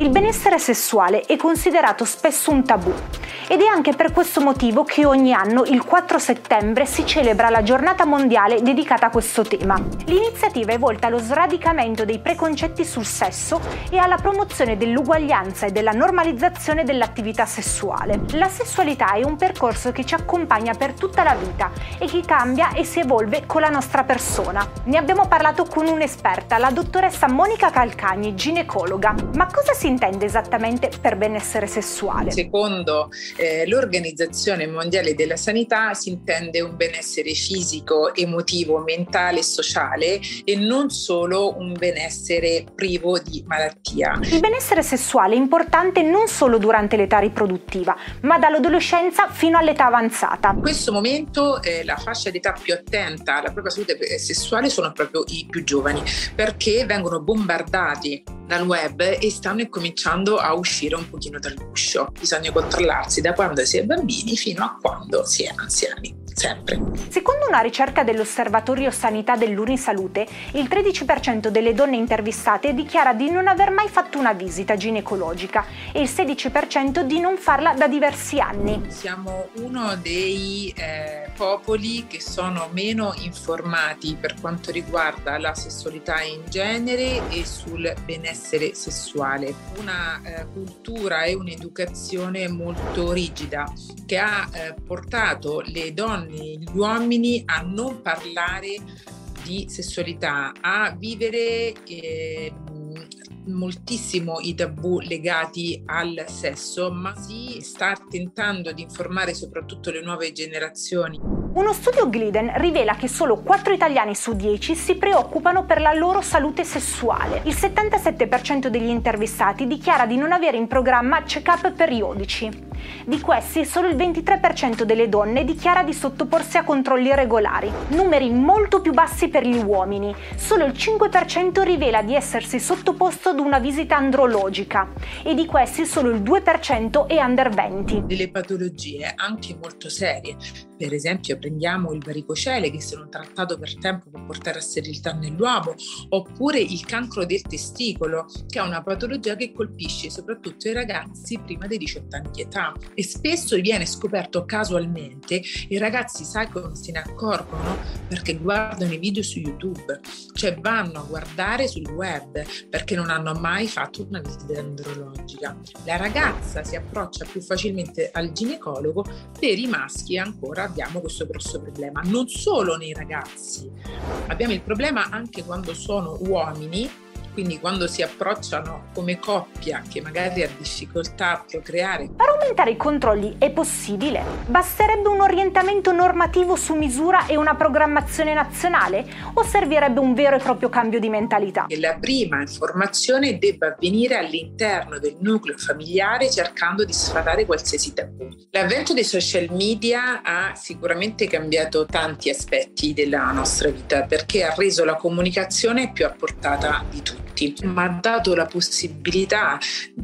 Il benessere sessuale è considerato spesso un tabù ed è anche per questo motivo che ogni anno il 4 settembre si celebra la giornata mondiale dedicata a questo tema. L'iniziativa è volta allo sradicamento dei preconcetti sul sesso e alla promozione dell'uguaglianza e della normalizzazione dell'attività sessuale. La sessualità è un percorso che ci accompagna per tutta la vita e che cambia e si evolve con la nostra persona. Ne abbiamo parlato con un'esperta, la dottoressa Monica Calcagni, ginecologa. Ma cosa si intende esattamente per benessere sessuale? Secondo eh, l'Organizzazione Mondiale della Sanità si intende un benessere fisico, emotivo, mentale e sociale e non solo un benessere privo di malattia. Il benessere sessuale è importante non solo durante l'età riproduttiva, ma dall'adolescenza fino all'età avanzata. In questo momento eh, la fascia d'età più attenta alla propria salute sessuale sono proprio i più giovani, perché vengono bombardati dal web e stanno cominciando a uscire un pochino dall'uscio. Bisogna controllarsi da quando si è bambini fino a quando si è anziani sempre. Secondo una ricerca dell'Osservatorio Sanità dell'Unisalute, il 13% delle donne intervistate dichiara di non aver mai fatto una visita ginecologica e il 16% di non farla da diversi anni. Siamo uno dei eh, popoli che sono meno informati per quanto riguarda la sessualità in genere e sul benessere sessuale. Una eh, cultura e un'educazione molto rigida che ha eh, portato le donne gli uomini a non parlare di sessualità, a vivere eh, moltissimo i tabù legati al sesso, ma si sta tentando di informare soprattutto le nuove generazioni. Uno studio Gliden rivela che solo 4 italiani su 10 si preoccupano per la loro salute sessuale. Il 77% degli intervistati dichiara di non avere in programma check-up periodici. Di questi, solo il 23% delle donne dichiara di sottoporsi a controlli regolari, numeri molto più bassi per gli uomini. Solo il 5% rivela di essersi sottoposto ad una visita andrologica e di questi solo il 2% è under 20. Delle patologie anche molto serie, per esempio prendiamo il varicocele che se non trattato per tempo può portare a sterilità nell'uomo, oppure il cancro del testicolo, che è una patologia che colpisce soprattutto i ragazzi prima dei 18 anni di età e spesso viene scoperto casualmente i ragazzi sai come se ne accorgono perché guardano i video su YouTube, cioè vanno a guardare sul web perché non hanno mai fatto una visita andrologica. La ragazza si approccia più facilmente al ginecologo, per i maschi ancora abbiamo questo grosso problema, non solo nei ragazzi, abbiamo il problema anche quando sono uomini quindi quando si approcciano come coppia che magari ha difficoltà a procreare. Per aumentare i controlli è possibile? Basterebbe un orientamento normativo su misura e una programmazione nazionale o servirebbe un vero e proprio cambio di mentalità? Che la prima informazione debba avvenire all'interno del nucleo familiare cercando di sfatare qualsiasi tabù. L'avvento dei social media ha sicuramente cambiato tanti aspetti della nostra vita perché ha reso la comunicazione più a portata di tutti tutti, ma ha dato la possibilità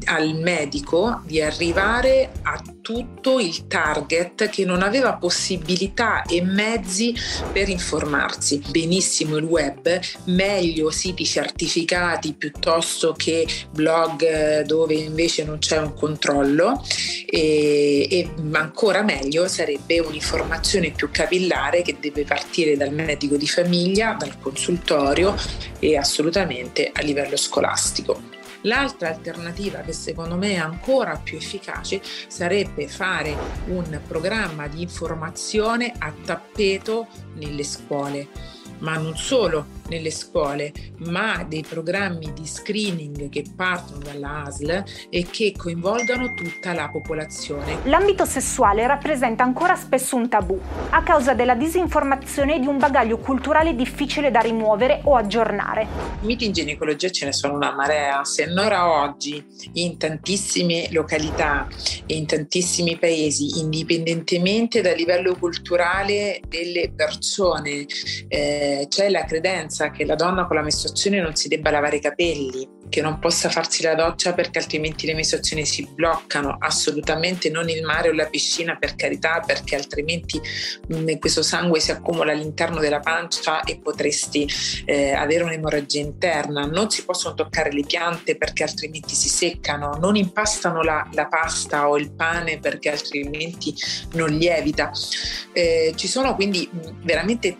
al medico di arrivare a tutto il target che non aveva possibilità e mezzi per informarsi. Benissimo il web, meglio siti certificati piuttosto che blog dove invece non c'è un controllo e, e ancora meglio sarebbe un'informazione più capillare che deve partire dal medico di famiglia, dal consultorio e assolutamente a livello scolastico. L'altra alternativa che secondo me è ancora più efficace sarebbe fare un programma di informazione a tappeto nelle scuole, ma non solo nelle scuole, ma dei programmi di screening che partono dalla ASL e che coinvolgano tutta la popolazione. L'ambito sessuale rappresenta ancora spesso un tabù, a causa della disinformazione e di un bagaglio culturale difficile da rimuovere o aggiornare. Miti in ginecologia ce ne sono una marea, se ancora oggi in tantissime località e in tantissimi paesi, indipendentemente dal livello culturale delle persone, eh, c'è la credenza che la donna con la mestruazione non si debba lavare i capelli che non possa farsi la doccia perché altrimenti le mesozioni si bloccano, assolutamente non il mare o la piscina per carità perché altrimenti mh, mm, questo sangue si accumula all'interno della pancia e potresti eh, avere un'emorragia interna, non si possono toccare le piante perché altrimenti si seccano, non impastano la, la pasta o il pane perché altrimenti non lievita. Eh, ci sono quindi mm, veramente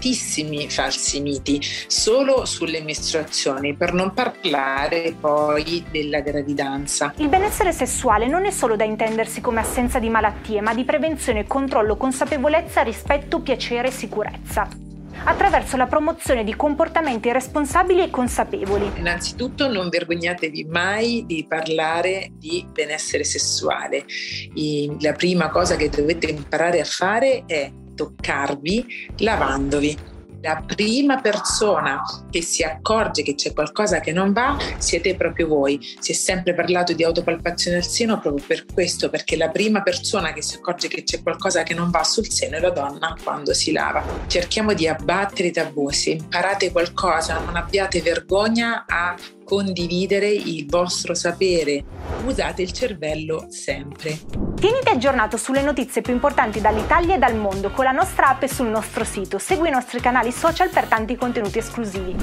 tantissimi falsi miti solo sulle mestruazioni, per non parlare poi della gravidanza. Il benessere sessuale non è solo da intendersi come assenza di malattie, ma di prevenzione, controllo, consapevolezza, rispetto, piacere e sicurezza attraverso la promozione di comportamenti responsabili e consapevoli. Innanzitutto non vergognatevi mai di parlare di benessere sessuale. la prima cosa che dovete imparare a fare è toccarvi lavandovi la prima persona che si accorge che c'è qualcosa che non va siete proprio voi. Si è sempre parlato di autopalpazione al seno proprio per questo, perché la prima persona che si accorge che c'è qualcosa che non va sul seno è la donna quando si lava. Cerchiamo di abbattere i tabù, se imparate qualcosa non abbiate vergogna a condividere il vostro sapere. Usate il cervello sempre. Tieniti aggiornato sulle notizie più importanti dall'Italia e dal mondo con la nostra app e sul nostro sito. Segui i nostri canali social per tanti contenuti esclusivi.